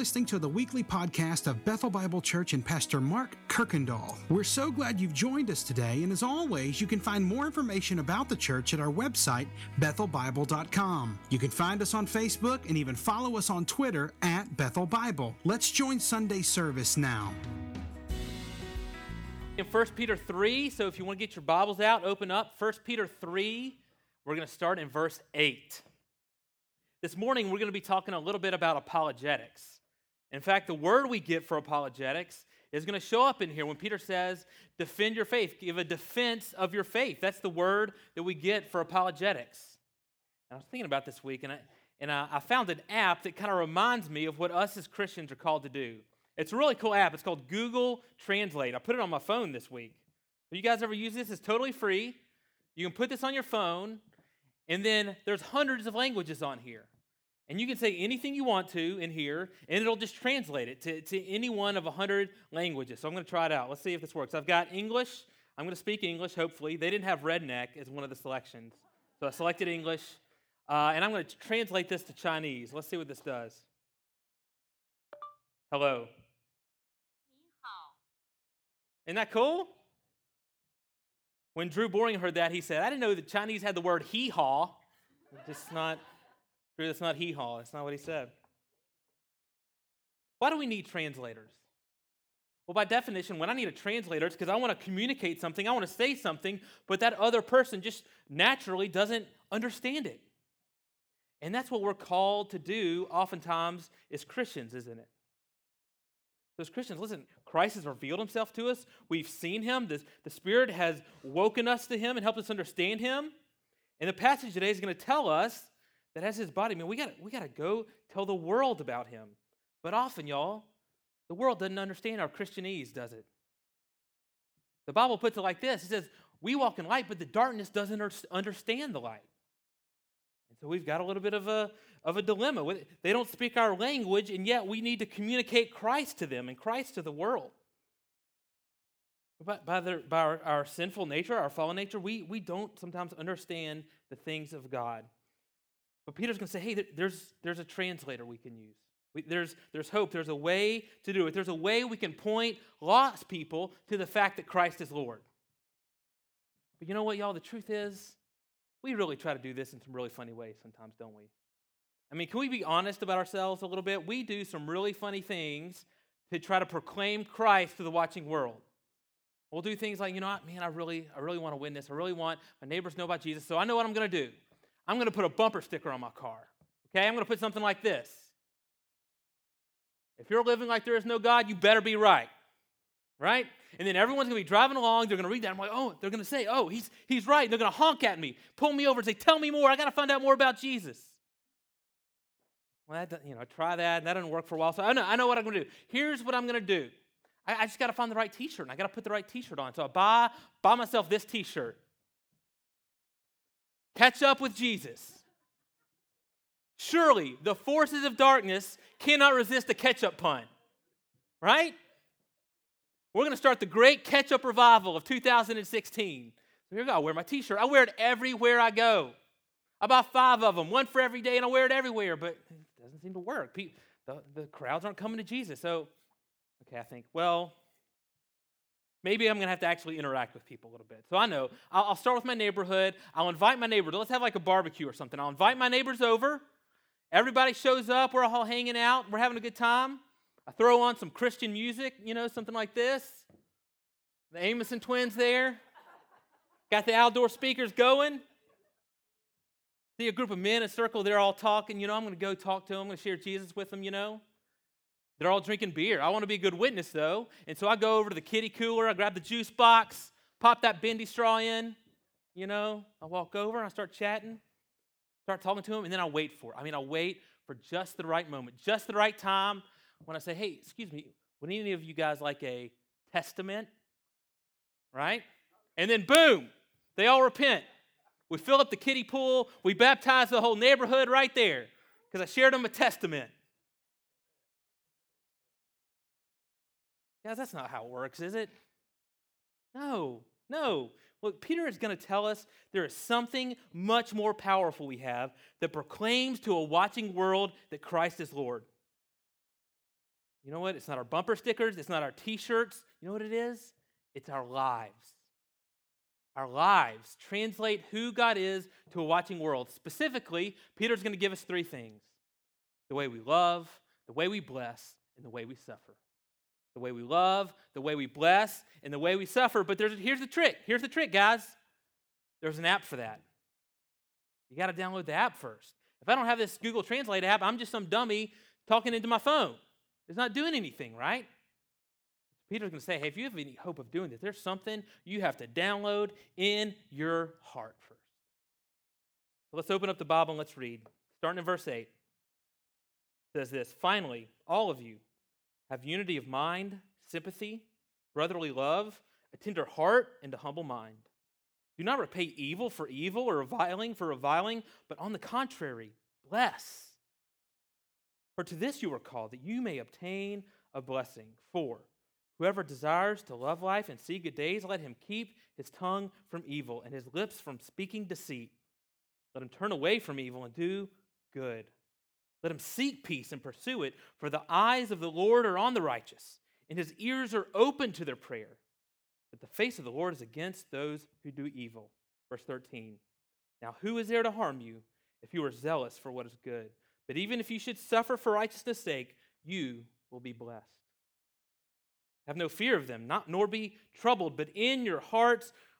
listening to the weekly podcast of Bethel Bible Church and Pastor Mark Kirkendall. We're so glad you've joined us today, and as always, you can find more information about the church at our website, bethelbible.com. You can find us on Facebook and even follow us on Twitter at Bethel Bible. Let's join Sunday service now. In 1 Peter 3, so if you want to get your Bibles out, open up 1 Peter 3. We're going to start in verse 8. This morning, we're going to be talking a little bit about apologetics. In fact, the word we get for apologetics is going to show up in here when Peter says, defend your faith, give a defense of your faith. That's the word that we get for apologetics. And I was thinking about this week, and I, and I, found an app that kind of reminds me of what us as Christians are called to do. It's a really cool app. It's called Google Translate. I put it on my phone this week. Have you guys ever used this? It's totally free. You can put this on your phone, and then there's hundreds of languages on here. And you can say anything you want to in here, and it'll just translate it to, to any one of 100 languages. So I'm going to try it out. Let's see if this works. I've got English. I'm going to speak English, hopefully. They didn't have redneck as one of the selections. So I selected English. Uh, and I'm going to translate this to Chinese. Let's see what this does. Hello. Isn't that cool? When Drew Boring heard that, he said, I didn't know the Chinese had the word hee haw. Just not That's not hee haw. That's not what he said. Why do we need translators? Well, by definition, when I need a translator, it's because I want to communicate something, I want to say something, but that other person just naturally doesn't understand it. And that's what we're called to do oftentimes as Christians, isn't it? So as Christians, listen, Christ has revealed himself to us. We've seen him. The, the Spirit has woken us to him and helped us understand him. And the passage today is going to tell us that has his body. I mean, we got to we got to go tell the world about him. But often, y'all, the world doesn't understand our Christianese, does it? The Bible puts it like this: It says, "We walk in light, but the darkness doesn't understand the light." And so we've got a little bit of a of a dilemma. They don't speak our language, and yet we need to communicate Christ to them and Christ to the world. But by, the, by our, our sinful nature, our fallen nature, we, we don't sometimes understand the things of God. But Peter's going to say, hey, there's, there's a translator we can use. We, there's, there's hope. There's a way to do it. There's a way we can point lost people to the fact that Christ is Lord. But you know what, y'all? The truth is, we really try to do this in some really funny ways sometimes, don't we? I mean, can we be honest about ourselves a little bit? We do some really funny things to try to proclaim Christ to the watching world. We'll do things like, you know what, man, I really, I really want to win this. I really want my neighbors know about Jesus. So I know what I'm going to do. I'm going to put a bumper sticker on my car. Okay, I'm going to put something like this. If you're living like there is no God, you better be right. Right? And then everyone's going to be driving along. They're going to read that. I'm like, oh, they're going to say, oh, he's, he's right. they're going to honk at me, pull me over, and say, tell me more. I got to find out more about Jesus. Well, that, you know, try that. And that doesn't work for a while. So I know, I know what I'm going to do. Here's what I'm going to do. I, I just got to find the right T-shirt, and I got to put the right T-shirt on. So I buy, buy myself this T-shirt. Catch up with Jesus. Surely the forces of darkness cannot resist a up pun, right? We're going to start the great catch up revival of 2016. Here. I wear my t shirt. I wear it everywhere I go. I buy five of them, one for every day, and I wear it everywhere, but it doesn't seem to work. the, the crowds aren't coming to Jesus. So, okay, I think, well, Maybe I'm going to have to actually interact with people a little bit. So I know I'll, I'll start with my neighborhood. I'll invite my neighbors. Let's have like a barbecue or something. I'll invite my neighbors over. Everybody shows up. We're all hanging out. We're having a good time. I throw on some Christian music, you know, something like this. The Amoson twins there. Got the outdoor speakers going. See a group of men in a circle. They're all talking. You know, I'm going to go talk to them. I'm going to share Jesus with them, you know. They're all drinking beer. I want to be a good witness, though. And so I go over to the kitty cooler, I grab the juice box, pop that bendy straw in. You know, I walk over and I start chatting, start talking to him, and then I wait for it. I mean, I wait for just the right moment, just the right time when I say, hey, excuse me, would any of you guys like a testament? Right? And then boom, they all repent. We fill up the kiddie pool, we baptize the whole neighborhood right there because I shared them a testament. Guys, that's not how it works, is it? No, no. Look, Peter is going to tell us there is something much more powerful we have that proclaims to a watching world that Christ is Lord. You know what? It's not our bumper stickers, it's not our t shirts. You know what it is? It's our lives. Our lives translate who God is to a watching world. Specifically, Peter's going to give us three things the way we love, the way we bless, and the way we suffer. The way we love, the way we bless, and the way we suffer. But here's the trick. Here's the trick, guys. There's an app for that. You got to download the app first. If I don't have this Google Translate app, I'm just some dummy talking into my phone. It's not doing anything, right? Peter's going to say, hey, if you have any hope of doing this, there's something you have to download in your heart first. So let's open up the Bible and let's read. Starting in verse 8. It says this Finally, all of you have unity of mind, sympathy, brotherly love, a tender heart, and a humble mind. Do not repay evil for evil or reviling for reviling, but on the contrary, bless. For to this you are called, that you may obtain a blessing. For whoever desires to love life and see good days, let him keep his tongue from evil and his lips from speaking deceit. Let him turn away from evil and do good. Let him seek peace and pursue it, for the eyes of the Lord are on the righteous, and his ears are open to their prayer. But the face of the Lord is against those who do evil. Verse 13. Now, who is there to harm you if you are zealous for what is good? But even if you should suffer for righteousness' sake, you will be blessed. Have no fear of them, not nor be troubled, but in your hearts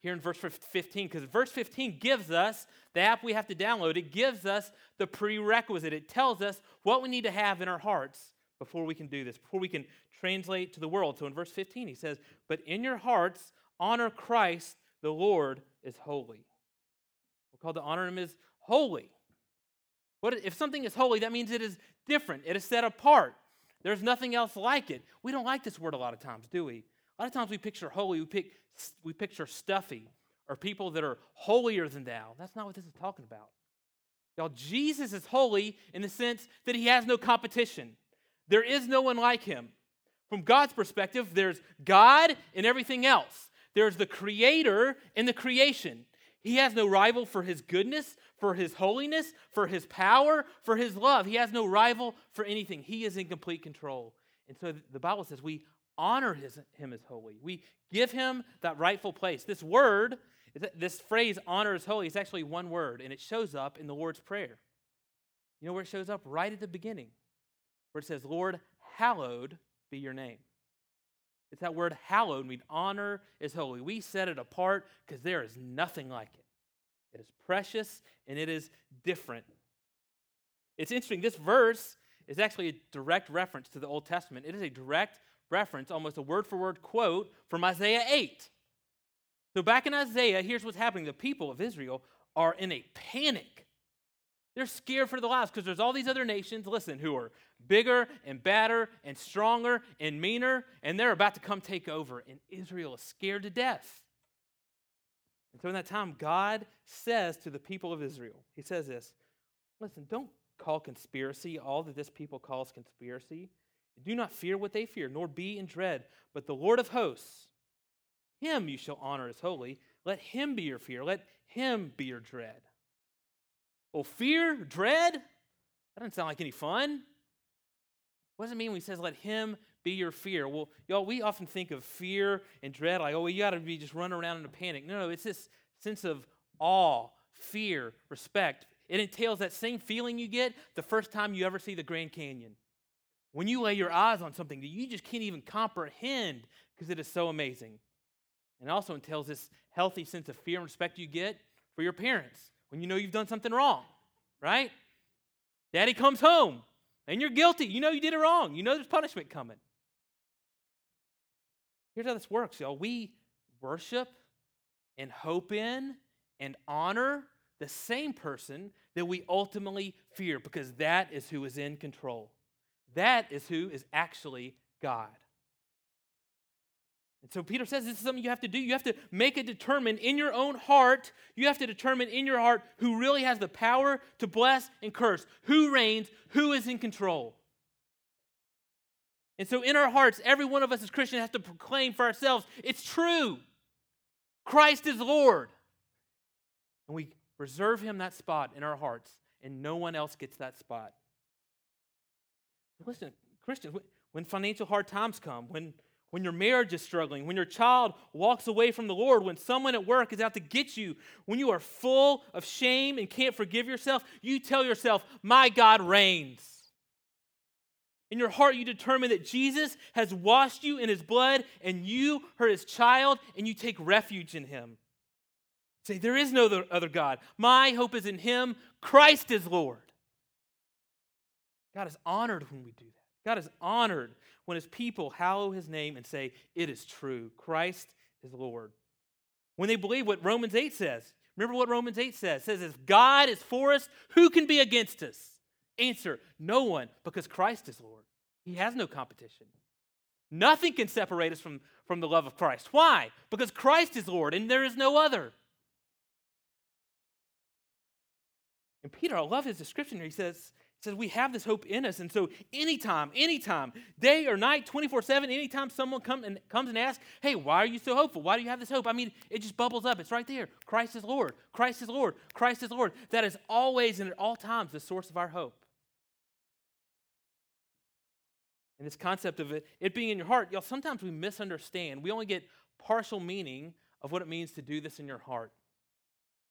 here in verse 15 because verse 15 gives us the app we have to download. It gives us the prerequisite. It tells us what we need to have in our hearts before we can do this, before we can translate to the world. So in verse 15, he says, But in your hearts, honor Christ, the Lord is holy. We're called to honor him as holy. What if something is holy, that means it is different, it is set apart. There's nothing else like it. We don't like this word a lot of times, do we? A lot of times we picture holy, we, pick, we picture stuffy or people that are holier than thou. That's not what this is talking about. Y'all, Jesus is holy in the sense that he has no competition. There is no one like him. From God's perspective, there's God and everything else. There's the creator and the creation. He has no rival for his goodness, for his holiness, for his power, for his love. He has no rival for anything. He is in complete control. And so the Bible says we honor his, him as holy. We give him that rightful place. This word, this phrase, honor is holy, is actually one word, and it shows up in the Lord's Prayer. You know where it shows up? Right at the beginning, where it says, Lord, hallowed be your name. It's that word hallowed means honor is holy. We set it apart because there is nothing like it. It is precious and it is different. It's interesting. This verse is actually a direct reference to the Old Testament. It is a direct reference, almost a word for word quote from Isaiah 8. So, back in Isaiah, here's what's happening the people of Israel are in a panic they're scared for their lives because there's all these other nations, listen, who are bigger and badder and stronger and meaner, and they're about to come take over. And Israel is scared to death. And so in that time, God says to the people of Israel, He says this Listen, don't call conspiracy all that this people calls conspiracy. Do not fear what they fear, nor be in dread. But the Lord of hosts, Him you shall honor as holy. Let Him be your fear, let Him be your dread. Well, fear, dread, that doesn't sound like any fun. What does it mean when he says, let him be your fear? Well, y'all, we often think of fear and dread like, oh, well, you got to be just running around in a panic. No, no, it's this sense of awe, fear, respect. It entails that same feeling you get the first time you ever see the Grand Canyon. When you lay your eyes on something that you just can't even comprehend because it is so amazing. And it also entails this healthy sense of fear and respect you get for your parents when you know you've done something wrong, right? Daddy comes home and you're guilty. You know you did it wrong. You know there's punishment coming. Here's how this works, y'all. We worship and hope in and honor the same person that we ultimately fear because that is who is in control. That is who is actually God. And so Peter says this is something you have to do. You have to make it determine in your own heart, you have to determine in your heart who really has the power to bless and curse, who reigns, who is in control. And so in our hearts, every one of us as Christians has to proclaim for ourselves it's true. Christ is Lord. And we reserve him that spot in our hearts, and no one else gets that spot. Listen, Christians, when financial hard times come, when, when your marriage is struggling, when your child walks away from the Lord, when someone at work is out to get you, when you are full of shame and can't forgive yourself, you tell yourself, My God reigns. In your heart, you determine that Jesus has washed you in his blood and you are his child and you take refuge in him. Say, There is no other God. My hope is in him. Christ is Lord. God is honored when we do that. God is honored when his people hallow his name and say, It is true. Christ is Lord. When they believe what Romans 8 says, remember what Romans 8 says? It says, If God is for us, who can be against us? Answer, no one, because Christ is Lord. He has no competition. Nothing can separate us from, from the love of Christ. Why? Because Christ is Lord and there is no other. And Peter, I love his description here. He says, says we have this hope in us. And so anytime, anytime, day or night, 24-7, anytime someone come and, comes and asks, hey, why are you so hopeful? Why do you have this hope? I mean, it just bubbles up. It's right there. Christ is Lord. Christ is Lord. Christ is Lord. That is always and at all times the source of our hope. And this concept of it, it being in your heart, y'all, sometimes we misunderstand. We only get partial meaning of what it means to do this in your heart.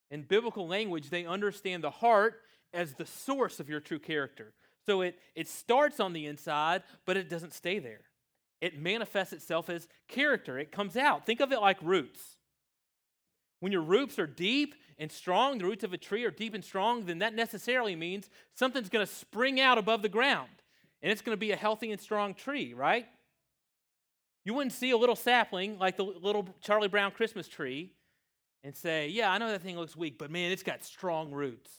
In biblical language, they understand the heart as the source of your true character. So it, it starts on the inside, but it doesn't stay there. It manifests itself as character, it comes out. Think of it like roots. When your roots are deep and strong, the roots of a tree are deep and strong, then that necessarily means something's going to spring out above the ground. And it's going to be a healthy and strong tree, right? You wouldn't see a little sapling like the little Charlie Brown Christmas tree and say, Yeah, I know that thing looks weak, but man, it's got strong roots.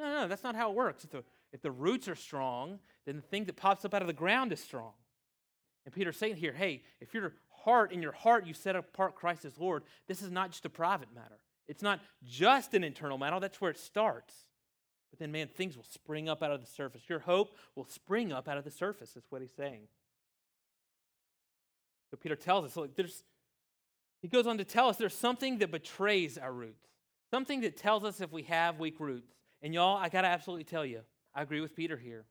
No, no, that's not how it works. If the, if the roots are strong, then the thing that pops up out of the ground is strong. And Peter's saying here, hey, if your heart, in your heart, you set apart Christ as Lord, this is not just a private matter. It's not just an internal matter. That's where it starts. But then, man, things will spring up out of the surface. Your hope will spring up out of the surface, That's what he's saying. So Peter tells us, look, there's, he goes on to tell us there's something that betrays our roots, something that tells us if we have weak roots. And y'all, I got to absolutely tell you, I agree with Peter here.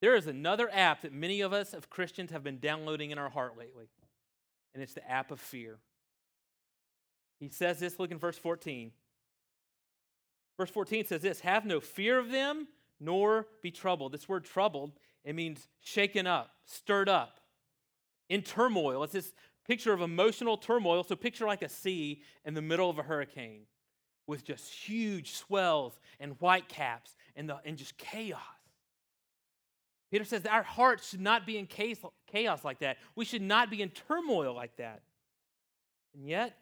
There is another app that many of us of Christians have been downloading in our heart lately, and it's the app of fear. He says this, look in verse 14. Verse 14 says this Have no fear of them, nor be troubled. This word troubled, it means shaken up, stirred up, in turmoil. It's this picture of emotional turmoil. So picture like a sea in the middle of a hurricane with just huge swells and white caps and, the, and just chaos. Peter says that our hearts should not be in chaos like that. We should not be in turmoil like that. And yet,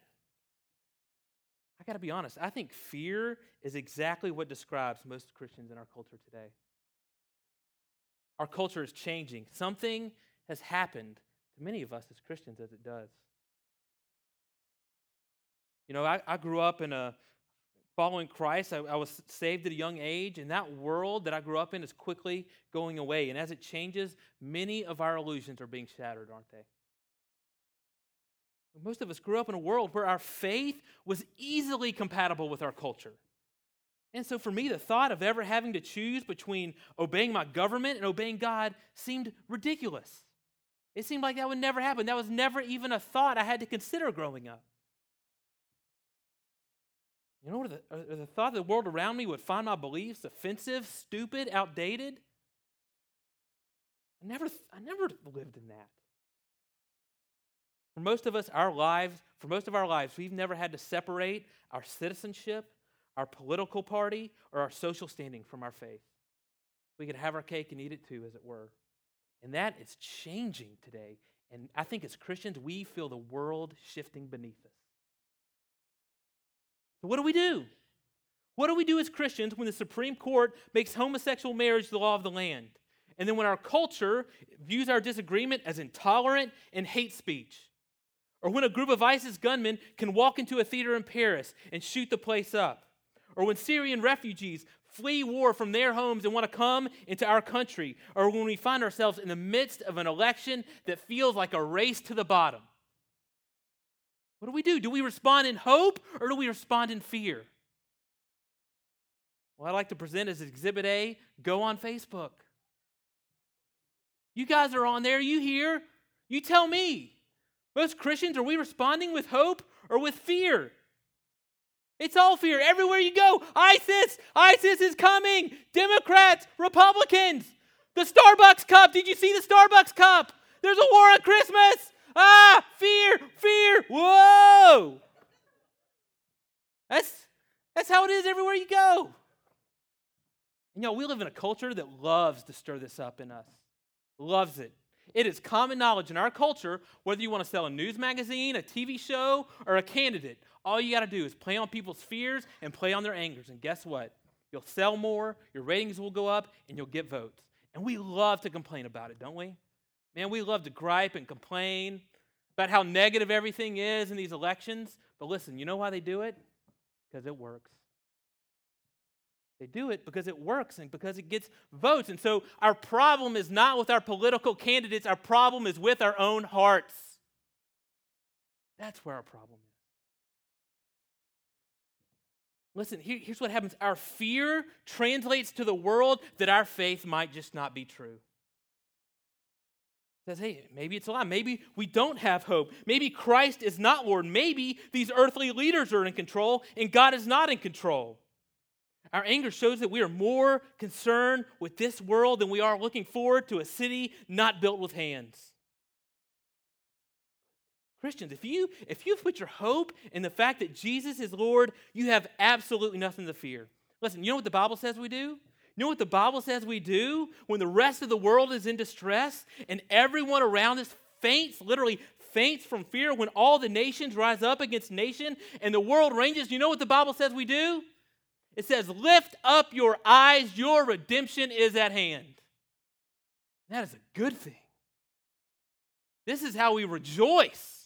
I got to be honest, I think fear is exactly what describes most Christians in our culture today. Our culture is changing. Something has happened to many of us as Christians as it does. You know, I, I grew up in a following Christ. I, I, was saved at a young age, and that world that I grew up in is quickly going away. And as it changes, many of our illusions are being shattered, aren't they? Most of us grew up in a world where our faith was easily compatible with our culture. And so for me, the thought of ever having to choose between obeying my government and obeying God seemed ridiculous. It seemed like that would never happen. That was never even a thought I had to consider growing up. You know, the, uh, the thought that the world around me would find my beliefs offensive, stupid, outdated. I never, I never lived in that. For most of us, our lives, for most of our lives, we've never had to separate our citizenship, our political party, or our social standing from our faith. We could have our cake and eat it too, as it were. And that is changing today. And I think as Christians, we feel the world shifting beneath us. So, what do we do? What do we do as Christians when the Supreme Court makes homosexual marriage the law of the land? And then when our culture views our disagreement as intolerant and hate speech? Or when a group of ISIS gunmen can walk into a theater in Paris and shoot the place up. Or when Syrian refugees flee war from their homes and want to come into our country. Or when we find ourselves in the midst of an election that feels like a race to the bottom. What do we do? Do we respond in hope or do we respond in fear? Well, I'd like to present as Exhibit A go on Facebook. You guys are on there, you hear? You tell me. Most Christians, are we responding with hope or with fear? It's all fear. Everywhere you go, ISIS, ISIS is coming. Democrats, Republicans. The Starbucks cup. Did you see the Starbucks cup? There's a war on Christmas. Ah, fear, fear. Whoa. That's that's how it is everywhere you go. And know, we live in a culture that loves to stir this up in us. Loves it. It is common knowledge in our culture, whether you want to sell a news magazine, a TV show, or a candidate, all you got to do is play on people's fears and play on their angers. And guess what? You'll sell more, your ratings will go up, and you'll get votes. And we love to complain about it, don't we? Man, we love to gripe and complain about how negative everything is in these elections. But listen, you know why they do it? Because it works. They do it because it works and because it gets votes. And so our problem is not with our political candidates, our problem is with our own hearts. That's where our problem is. Listen, here, here's what happens our fear translates to the world that our faith might just not be true. Says, hey, maybe it's a lie. Maybe we don't have hope. Maybe Christ is not Lord. Maybe these earthly leaders are in control and God is not in control. Our anger shows that we are more concerned with this world than we are looking forward to a city not built with hands. Christians, if you if you put your hope in the fact that Jesus is Lord, you have absolutely nothing to fear. Listen, you know what the Bible says we do? You know what the Bible says we do when the rest of the world is in distress and everyone around us faints, literally faints from fear when all the nations rise up against nation and the world ranges. You know what the Bible says we do? It says, Lift up your eyes, your redemption is at hand. That is a good thing. This is how we rejoice.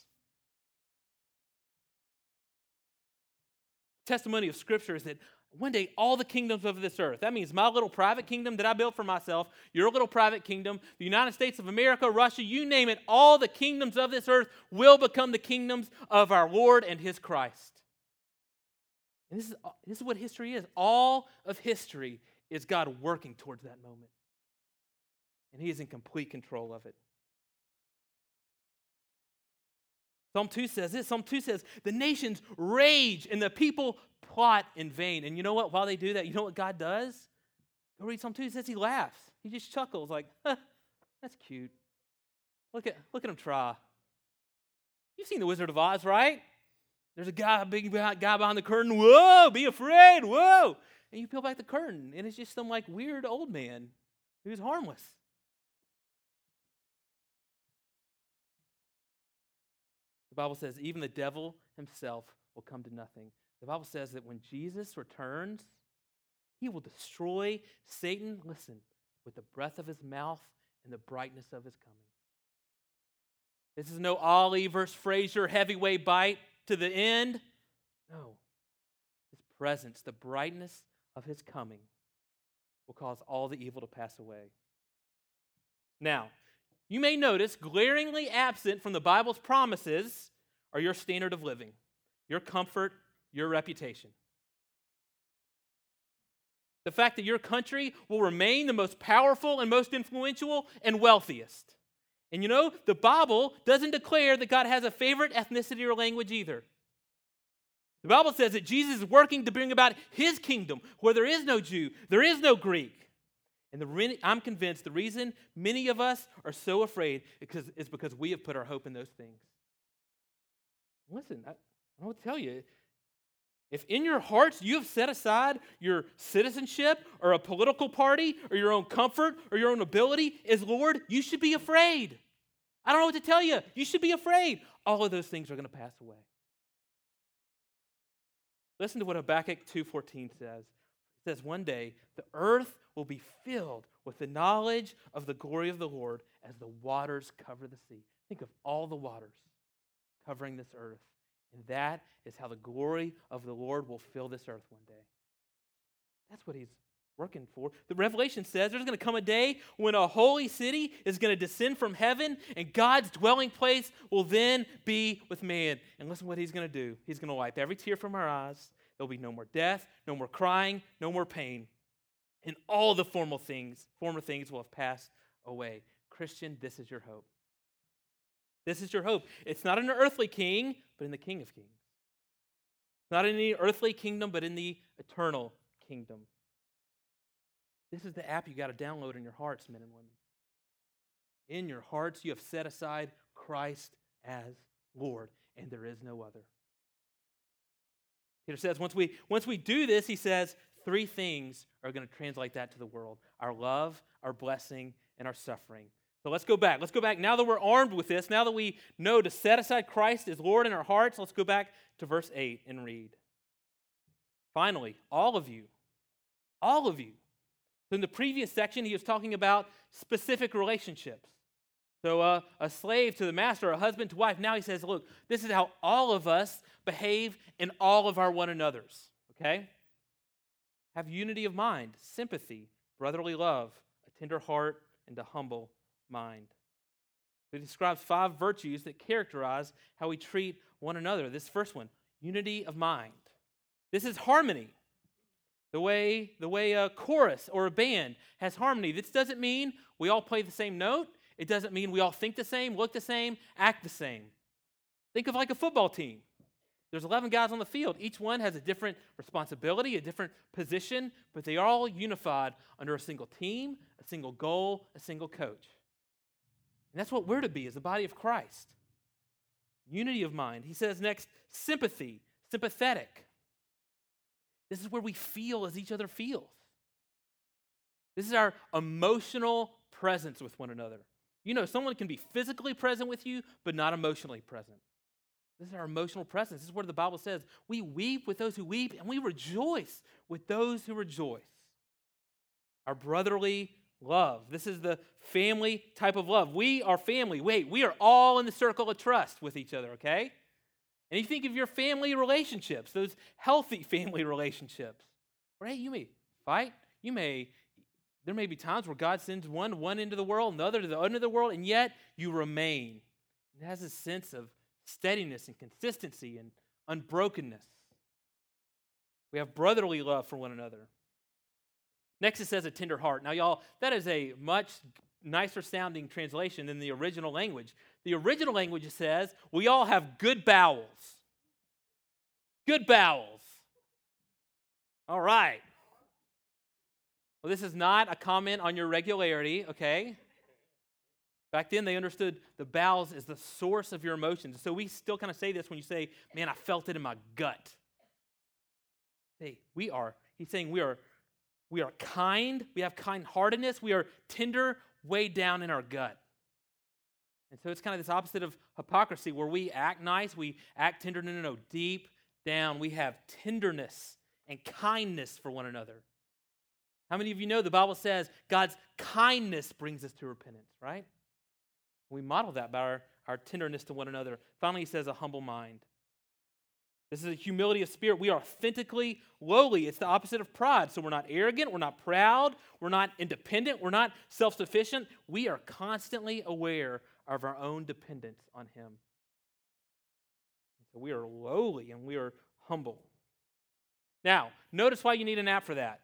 testimony of Scripture is that one day all the kingdoms of this earth, that means my little private kingdom that I built for myself, your little private kingdom, the United States of America, Russia, you name it, all the kingdoms of this earth will become the kingdoms of our Lord and his Christ. And this is, this is what history is. All of history is God working towards that moment. And he is in complete control of it. Psalm 2 says this Psalm 2 says, The nations rage and the people plot in vain. And you know what? While they do that, you know what God does? Go read Psalm 2. He says he laughs. He just chuckles, like, huh, that's cute. Look at, look at him try. You've seen The Wizard of Oz, right? There's a guy, big guy behind the curtain. Whoa, be afraid. Whoa. And you peel back the curtain, and it's just some like weird old man who's harmless. The Bible says even the devil himself will come to nothing. The Bible says that when Jesus returns, he will destroy Satan, listen, with the breath of his mouth and the brightness of his coming. This is no Ali versus Frazier heavyweight bite to the end. No. His presence, the brightness of his coming, will cause all the evil to pass away. Now, you may notice glaringly absent from the Bible's promises are your standard of living, your comfort, your reputation. The fact that your country will remain the most powerful and most influential and wealthiest. And you know, the Bible doesn't declare that God has a favorite ethnicity or language either. The Bible says that Jesus is working to bring about his kingdom where there is no Jew, there is no Greek, and the, I'm convinced the reason many of us are so afraid is because we have put our hope in those things. Listen, I, I to tell you if in your hearts you have set aside your citizenship or a political party or your own comfort or your own ability as Lord, you should be afraid. I don't know what to tell you. You should be afraid. All of those things are going to pass away. Listen to what Habakkuk 2:14 says. Says, One day the earth will be filled with the knowledge of the glory of the Lord as the waters cover the sea. Think of all the waters covering this earth. And that is how the glory of the Lord will fill this earth one day. That's what he's working for. The Revelation says there's going to come a day when a holy city is going to descend from heaven, and God's dwelling place will then be with man. And listen what he's going to do. He's going to wipe every tear from our eyes. There'll be no more death, no more crying, no more pain. And all the former things, former things will have passed away. Christian, this is your hope. This is your hope. It's not in an earthly king, but in the King of Kings. Not in the earthly kingdom, but in the eternal kingdom. This is the app you got to download in your hearts, men and women. In your hearts, you have set aside Christ as Lord, and there is no other. Peter says, once we, once we do this, he says, three things are going to translate that to the world our love, our blessing, and our suffering. So let's go back. Let's go back. Now that we're armed with this, now that we know to set aside Christ as Lord in our hearts, let's go back to verse 8 and read. Finally, all of you, all of you. So in the previous section, he was talking about specific relationships. So uh, a slave to the master, a husband to wife. Now he says, look, this is how all of us behave in all of our one another's. Okay? Have unity of mind, sympathy, brotherly love, a tender heart, and a humble mind. He describes five virtues that characterize how we treat one another. This first one, unity of mind. This is harmony. The way, the way a chorus or a band has harmony. This doesn't mean we all play the same note. It doesn't mean we all think the same, look the same, act the same. Think of like a football team. There's 11 guys on the field. Each one has a different responsibility, a different position, but they are all unified under a single team, a single goal, a single coach. And that's what we're to be as the body of Christ. Unity of mind. He says next, sympathy, sympathetic. This is where we feel as each other feels. This is our emotional presence with one another. You know, someone can be physically present with you, but not emotionally present. This is our emotional presence. This is where the Bible says we weep with those who weep and we rejoice with those who rejoice. Our brotherly love. This is the family type of love. We are family. Wait, we are all in the circle of trust with each other, okay? And you think of your family relationships, those healthy family relationships. Right? You may fight. You may, there may be times where God sends one one into the world, another to the other end of the world, and yet you remain. It has a sense of steadiness and consistency and unbrokenness. We have brotherly love for one another. Next, it says a tender heart. Now, y'all, that is a much nicer sounding translation than the original language. The original language says, we all have good bowels. Good bowels. All right. Well, this is not a comment on your regularity, okay? Back then, they understood the bowels is the source of your emotions. So we still kind of say this when you say, man, I felt it in my gut. Hey, we are, he's saying we are we are kind, we have kind heartedness, we are tender way down in our gut. And so it's kind of this opposite of hypocrisy where we act nice, we act tender. No, no, no. Deep down, we have tenderness and kindness for one another. How many of you know the Bible says God's kindness brings us to repentance, right? We model that by our, our tenderness to one another. Finally, he says a humble mind. This is a humility of spirit. We are authentically lowly. It's the opposite of pride. So we're not arrogant, we're not proud, we're not independent, we're not self sufficient. We are constantly aware of our own dependence on Him. So we are lowly and we are humble. Now, notice why you need an app for that.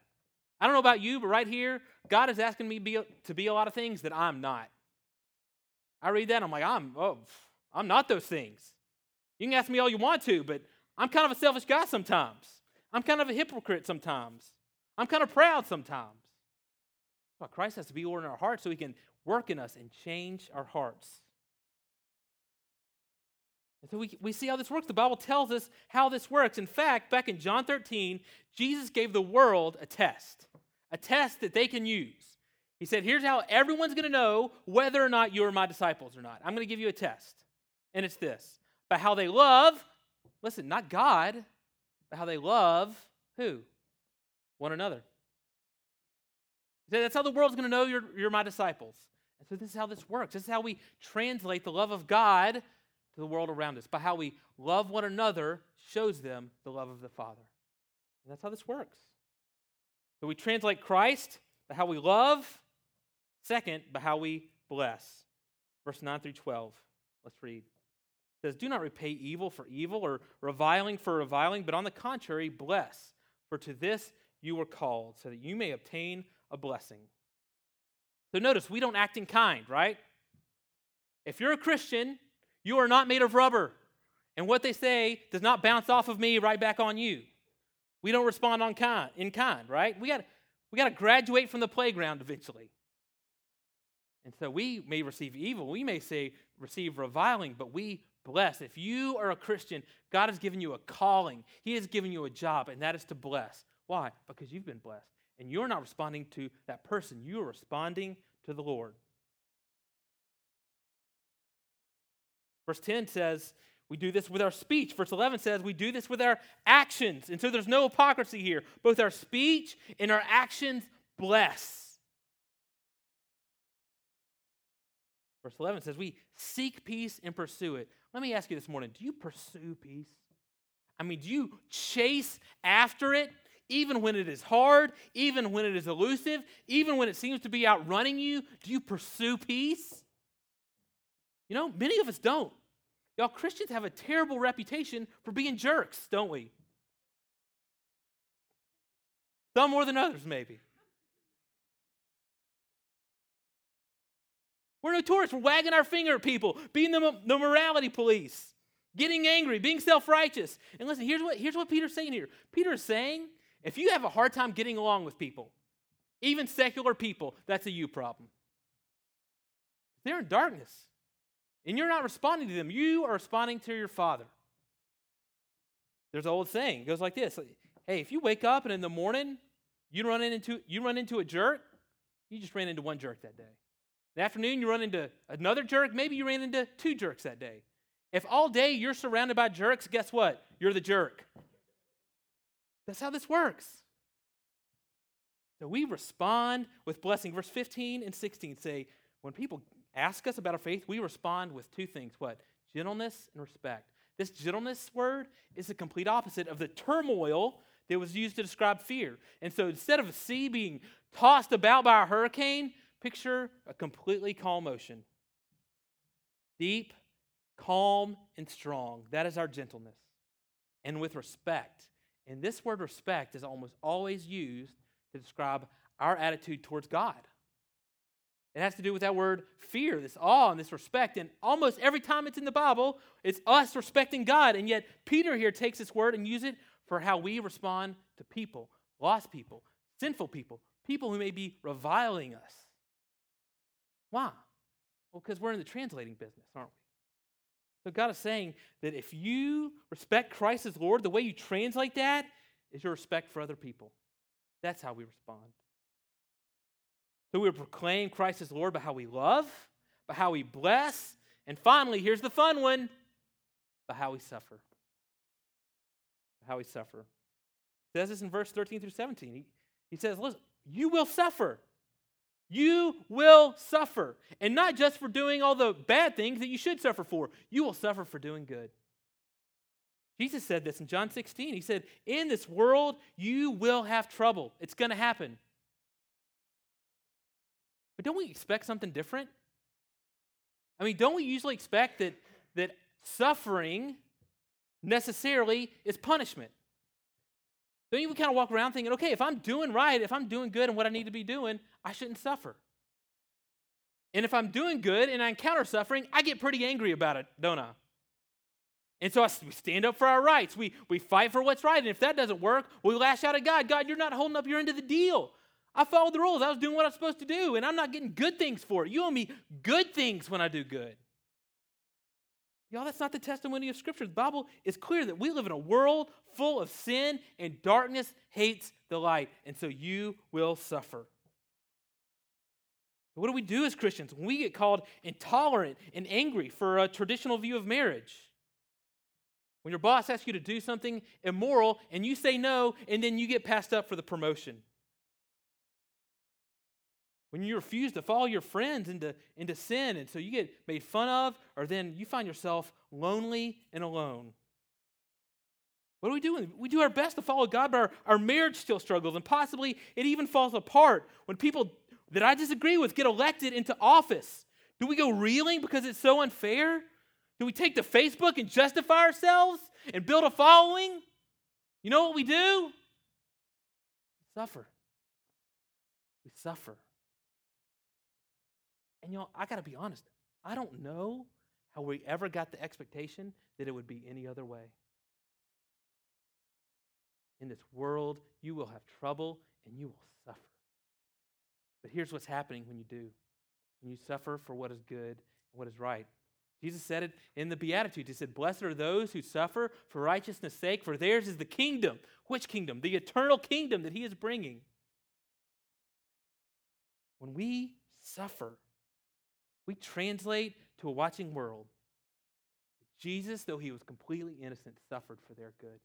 I don't know about you, but right here, God is asking me be, to be a lot of things that I'm not. I read that, I'm like, I'm, oh, I'm not those things. You can ask me all you want to, but I'm kind of a selfish guy sometimes. I'm kind of a hypocrite sometimes. I'm kind of proud sometimes. But Christ has to be Lord in our hearts so he can work in us and change our hearts. And so we, we see how this works. The Bible tells us how this works. In fact, back in John 13, Jesus gave the world a test, a test that they can use. He said, Here's how everyone's going to know whether or not you're my disciples or not. I'm going to give you a test. And it's this by how they love Listen, not God, but how they love who? One another. That's how the world's going to know you're, you're my disciples. And so this is how this works. This is how we translate the love of God to the world around us. By how we love one another shows them the love of the Father. And that's how this works. So we translate Christ by how we love, second, by how we bless. Verse 9 through 12. Let's read. It says, Do not repay evil for evil or reviling for reviling, but on the contrary, bless. For to this you were called, so that you may obtain a blessing. So notice, we don't act in kind, right? If you're a Christian, you are not made of rubber. And what they say does not bounce off of me right back on you. We don't respond on kind, in kind, right? We got we got to graduate from the playground eventually. And so we may receive evil, we may say receive reviling, but we bless. If you are a Christian, God has given you a calling. He has given you a job, and that is to bless. Why? Because you've been blessed. And you're not responding to that person, you are responding to the Lord. Verse 10 says, we do this with our speech. Verse 11 says we do this with our actions. And so there's no hypocrisy here. Both our speech and our actions bless. Verse 11 says we seek peace and pursue it. Let me ask you this morning do you pursue peace? I mean, do you chase after it even when it is hard, even when it is elusive, even when it seems to be outrunning you? Do you pursue peace? You know, many of us don't. Y'all, Christians have a terrible reputation for being jerks, don't we? Some more than others, maybe. We're notorious for wagging our finger at people, being the, the morality police, getting angry, being self righteous. And listen, here's what, here's what Peter's saying here Peter is saying if you have a hard time getting along with people, even secular people, that's a you problem. They're in darkness. And you're not responding to them, you are responding to your father. There's an old saying, it goes like this Hey, if you wake up and in the morning you run into you run into a jerk, you just ran into one jerk that day. In the afternoon, you run into another jerk, maybe you ran into two jerks that day. If all day you're surrounded by jerks, guess what? You're the jerk. That's how this works. So we respond with blessing. Verse 15 and 16 say, when people ask us about our faith, we respond with two things what? Gentleness and respect. This gentleness word is the complete opposite of the turmoil that was used to describe fear. And so instead of a sea being tossed about by a hurricane, picture a completely calm ocean. Deep, calm, and strong. That is our gentleness. And with respect. And this word respect is almost always used to describe our attitude towards God. It has to do with that word fear, this awe and this respect. And almost every time it's in the Bible, it's us respecting God. And yet, Peter here takes this word and uses it for how we respond to people, lost people, sinful people, people who may be reviling us. Why? Well, because we're in the translating business, aren't we? So God is saying that if you respect Christ as Lord, the way you translate that is your respect for other people. That's how we respond. So we proclaim Christ as Lord by how we love, by how we bless, and finally, here's the fun one by how we suffer. By how we suffer. He says this in verse 13 through 17. He, he says, Listen, you will suffer. You will suffer. And not just for doing all the bad things that you should suffer for, you will suffer for doing good. Jesus said this in John 16. He said, In this world, you will have trouble. It's going to happen. But don't we expect something different? I mean, don't we usually expect that, that suffering necessarily is punishment? Don't you kind of walk around thinking, okay, if I'm doing right, if I'm doing good and what I need to be doing, I shouldn't suffer. And if I'm doing good and I encounter suffering, I get pretty angry about it, don't I? And so I, we stand up for our rights. We, we fight for what's right. And if that doesn't work, we lash out at God. God, you're not holding up your end of the deal. I followed the rules. I was doing what I was supposed to do, and I'm not getting good things for it. You owe me good things when I do good. Y'all, that's not the testimony of Scripture. The Bible is clear that we live in a world full of sin, and darkness hates the light, and so you will suffer. What do we do as Christians when we get called intolerant and angry for a traditional view of marriage? When your boss asks you to do something immoral and you say no, and then you get passed up for the promotion when you refuse to follow your friends into, into sin and so you get made fun of or then you find yourself lonely and alone. What are we doing? We do our best to follow God, but our, our marriage still struggles, and possibly it even falls apart when people that I disagree with get elected into office. Do we go reeling because it's so unfair? Do we take to Facebook and justify ourselves and build a following? You know what we do? We suffer. We suffer. And know, I got to be honest, I don't know how we ever got the expectation that it would be any other way. In this world, you will have trouble and you will suffer. But here's what's happening when you do when you suffer for what is good and what is right. Jesus said it in the Beatitudes. He said, Blessed are those who suffer for righteousness' sake, for theirs is the kingdom. Which kingdom? The eternal kingdom that he is bringing. When we suffer, we translate to a watching world. Jesus, though he was completely innocent, suffered for their good.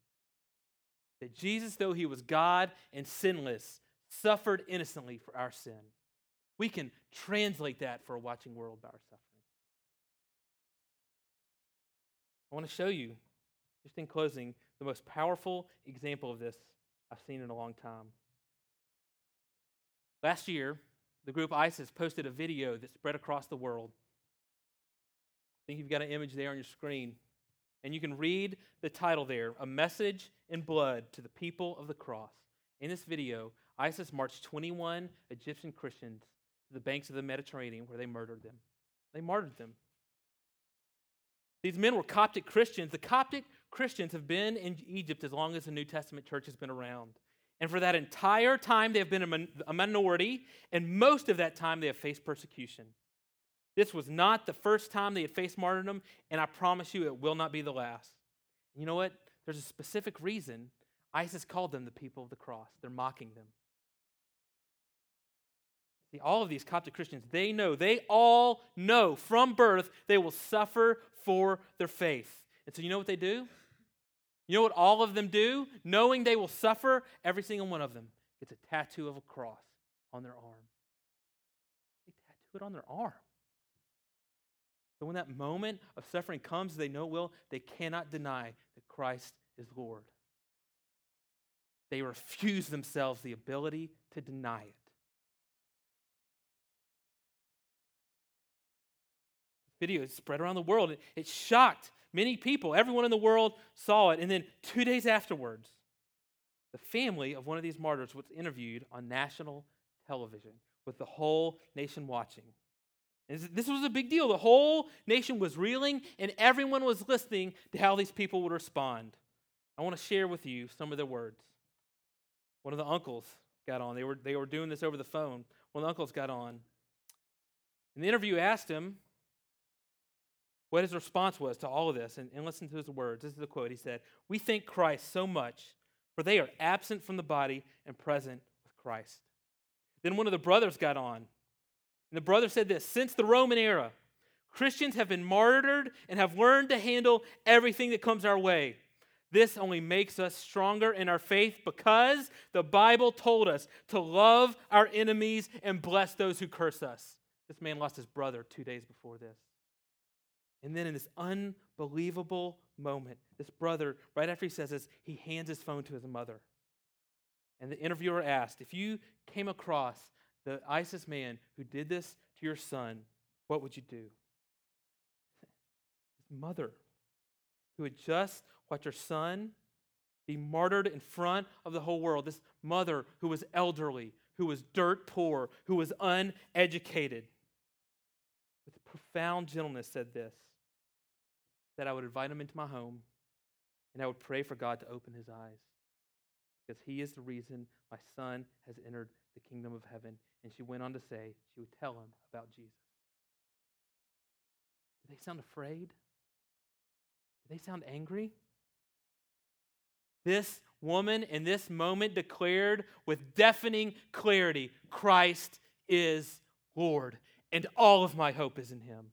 That Jesus, though he was God and sinless, suffered innocently for our sin. We can translate that for a watching world by our suffering. I want to show you, just in closing, the most powerful example of this I've seen in a long time. Last year, the group ISIS posted a video that spread across the world. I think you've got an image there on your screen. And you can read the title there A Message in Blood to the People of the Cross. In this video, ISIS marched 21 Egyptian Christians to the banks of the Mediterranean where they murdered them. They martyred them. These men were Coptic Christians. The Coptic Christians have been in Egypt as long as the New Testament church has been around. And for that entire time, they have been a minority, and most of that time, they have faced persecution. This was not the first time they had faced martyrdom, and I promise you it will not be the last. You know what? There's a specific reason ISIS called them the people of the cross. They're mocking them. See, all of these Coptic Christians, they know, they all know from birth they will suffer for their faith. And so, you know what they do? You know what all of them do? Knowing they will suffer, every single one of them gets a tattoo of a cross on their arm. They tattoo it on their arm. So when that moment of suffering comes, they know it will, they cannot deny that Christ is Lord. They refuse themselves the ability to deny it. video is spread around the world. It, it shocked many people. Everyone in the world saw it. And then two days afterwards, the family of one of these martyrs was interviewed on national television with the whole nation watching. And this was a big deal. The whole nation was reeling, and everyone was listening to how these people would respond. I want to share with you some of their words. One of the uncles got on. They were, they were doing this over the phone. One of the uncles got on. And the interview asked him what his response was to all of this. And, and listen to his words. This is the quote. He said, We thank Christ so much, for they are absent from the body and present with Christ. Then one of the brothers got on. And the brother said this Since the Roman era, Christians have been martyred and have learned to handle everything that comes our way. This only makes us stronger in our faith because the Bible told us to love our enemies and bless those who curse us. This man lost his brother two days before this. And then in this unbelievable moment, this brother, right after he says this, he hands his phone to his mother. And the interviewer asked, If you came across the ISIS man who did this to your son, what would you do? His mother, who had just watched her son be martyred in front of the whole world, this mother who was elderly, who was dirt poor, who was uneducated, with profound gentleness said this that I would invite him into my home and I would pray for God to open his eyes because he is the reason my son has entered the kingdom of heaven. And she went on to say she would tell him about Jesus. Do they sound afraid? Do they sound angry? This woman in this moment declared with deafening clarity Christ is Lord, and all of my hope is in him.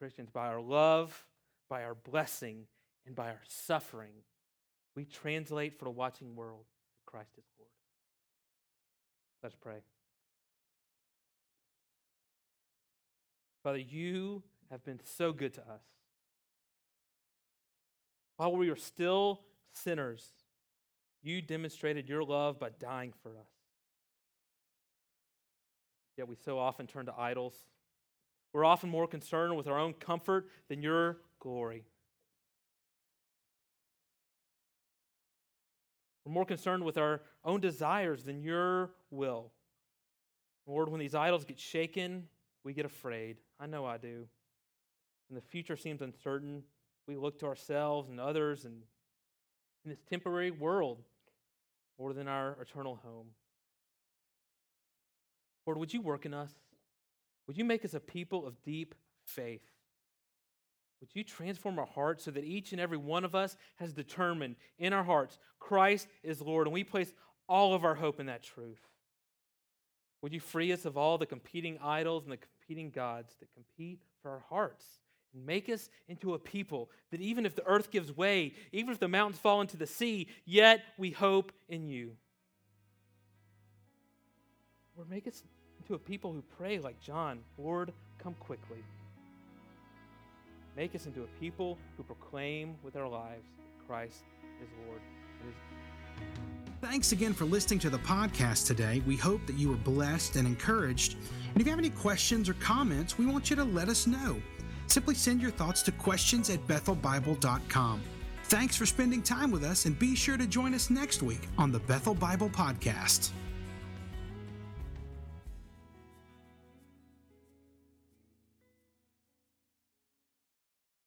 Christians, by our love, by our blessing, and by our suffering, we translate for the watching world that Christ is Lord. Let's pray. Father, you have been so good to us. While we were still sinners, you demonstrated your love by dying for us. Yet we so often turn to idols. We're often more concerned with our own comfort than your glory. We're more concerned with our own desires than your will. Lord, when these idols get shaken, we get afraid. I know I do. When the future seems uncertain, we look to ourselves and others and in this temporary world more than our eternal home. Lord, would you work in us? Would you make us a people of deep faith? Would you transform our hearts so that each and every one of us has determined in our hearts Christ is Lord, and we place all of our hope in that truth? Would you free us of all the competing idols and the competing gods that compete for our hearts? And make us into a people that even if the earth gives way, even if the mountains fall into the sea, yet we hope in you. Lord, make us into a people who pray like John Lord, come quickly. Make us into a people who proclaim with our lives Christ is Lord. Thanks again for listening to the podcast today. We hope that you were blessed and encouraged. And if you have any questions or comments, we want you to let us know. Simply send your thoughts to questions at bethelbible.com. Thanks for spending time with us, and be sure to join us next week on the Bethel Bible Podcast.